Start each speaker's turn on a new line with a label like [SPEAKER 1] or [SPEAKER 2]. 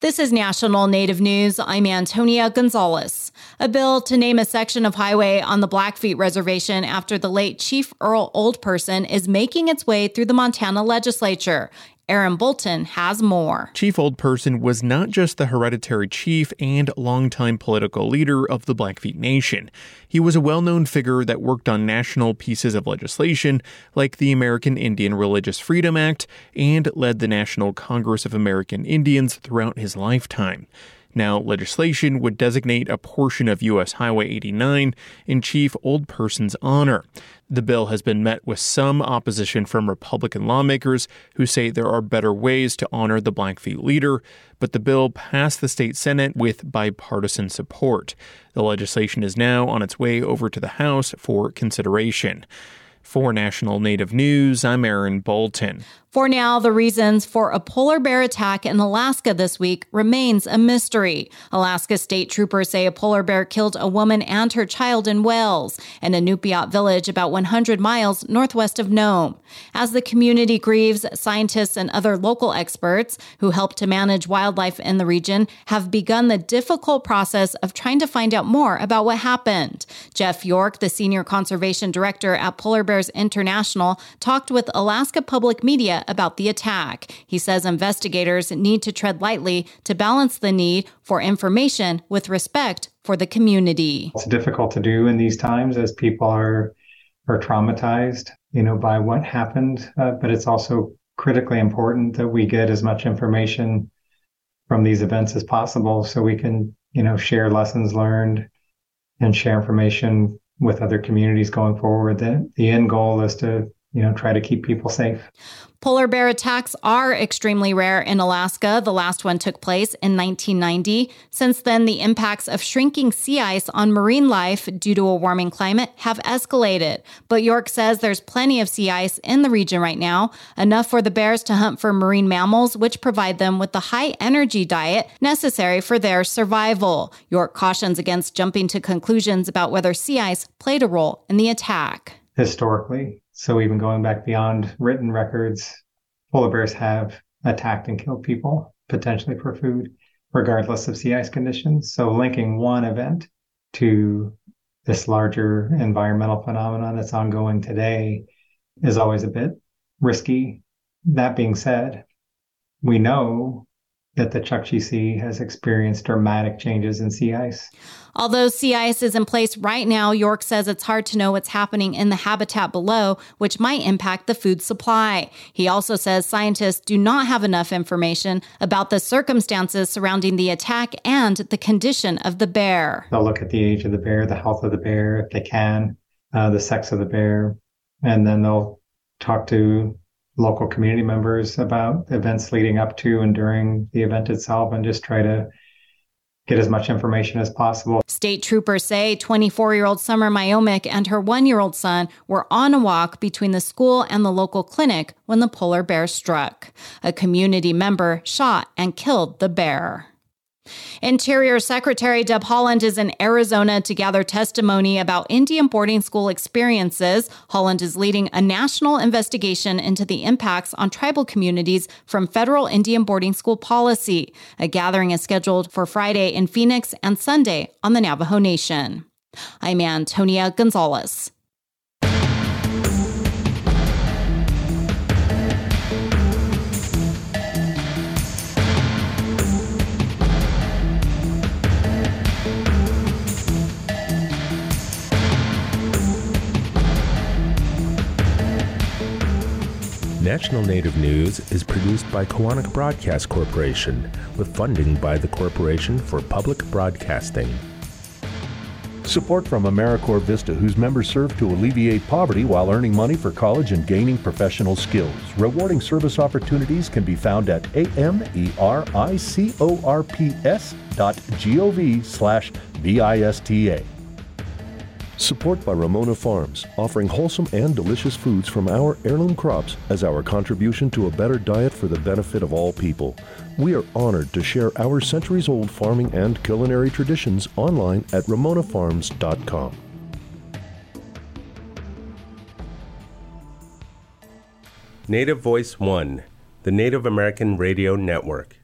[SPEAKER 1] This is National Native News. I'm Antonia Gonzales. A bill to name a section of highway on the Blackfeet Reservation after the late Chief Earl Old Person is making its way through the Montana legislature. Aaron Bolton has more.
[SPEAKER 2] Chief Old Person was not just the hereditary chief and longtime political leader of the Blackfeet Nation. He was a well known figure that worked on national pieces of legislation like the American Indian Religious Freedom Act and led the National Congress of American Indians throughout his lifetime. Now, legislation would designate a portion of U.S. Highway 89 in Chief Old Person's honor. The bill has been met with some opposition from Republican lawmakers who say there are better ways to honor the Blackfeet leader, but the bill passed the state Senate with bipartisan support. The legislation is now on its way over to the House for consideration. For National Native News, I'm Aaron Bolton.
[SPEAKER 1] For now, the reasons for a polar bear attack in Alaska this week remains a mystery. Alaska state troopers say a polar bear killed a woman and her child in Wales in an Iñupiat village about 100 miles northwest of Nome. As the community grieves, scientists and other local experts who help to manage wildlife in the region have begun the difficult process of trying to find out more about what happened. Geoff York, the senior conservation director at Polar Bears International, talked with Alaska Public Media about the attack. He says investigators need to tread lightly to balance the need for information with respect for the community.
[SPEAKER 3] It's difficult to do in these times as people are are traumatized, you know, by what happened, uh, but it's also critically important that we get as much information from these events as possible so we can, you know, share lessons learned and share information with other communities going forward. The, the end goal is to you know, try to keep people safe.
[SPEAKER 1] Polar bear attacks are extremely rare in Alaska. The last one took place in 1990. Since then, the impacts of shrinking sea ice on marine life due to a warming climate have escalated. But York says there's plenty of sea ice in the region right now, enough for the bears to hunt for marine mammals, which provide them with the high energy diet necessary for their survival. York cautions against jumping to conclusions about whether sea ice played a role in the attack.
[SPEAKER 3] Historically, so even going back beyond written records, polar bears have attacked and killed people, potentially for food, regardless of sea ice conditions. So linking one event to this larger environmental phenomenon that's ongoing today is always a bit risky. That being said, we know that the Chukchi Sea has experienced dramatic changes in sea ice.
[SPEAKER 1] Although sea ice is in place right now, York says it's hard to know what's happening in the habitat below, which might impact the food supply. He also says scientists do not have enough information about the circumstances surrounding the attack and the condition of the bear.
[SPEAKER 3] They'll look at the age of the bear, the health of the bear, if they can, uh, the sex of the bear, and then they'll talk to local community members about events leading up to and during the event itself and just try to get as much information as possible.
[SPEAKER 1] State troopers say 24 year old Summer Myomick and her one year old son were on a walk between the school and the local clinic when the polar bear struck. A community member shot and killed the bear. Interior Secretary Deb Haaland is in Arizona to gather testimony about Indian boarding school experiences. Haaland is leading a national investigation into the impacts on tribal communities from federal Indian boarding school policy. A gathering is scheduled for Friday in Phoenix and Sunday on the Navajo Nation. I'm Antonia Gonzales.
[SPEAKER 4] National Native News is produced by Koahnic Broadcast Corporation with funding by the Corporation for Public Broadcasting.
[SPEAKER 5] Support from AmeriCorps Vista, whose members serve to alleviate poverty while earning money for college and gaining professional skills. Rewarding service opportunities can be found at americorps.gov slash VISTA. Support by Ramona Farms, offering wholesome and delicious foods from our heirloom crops as our contribution to a better diet for the benefit of all people. We are honored to share our centuries old farming and culinary traditions online at ramonafarms.com.
[SPEAKER 4] Native Voice One, the Native American Radio Network.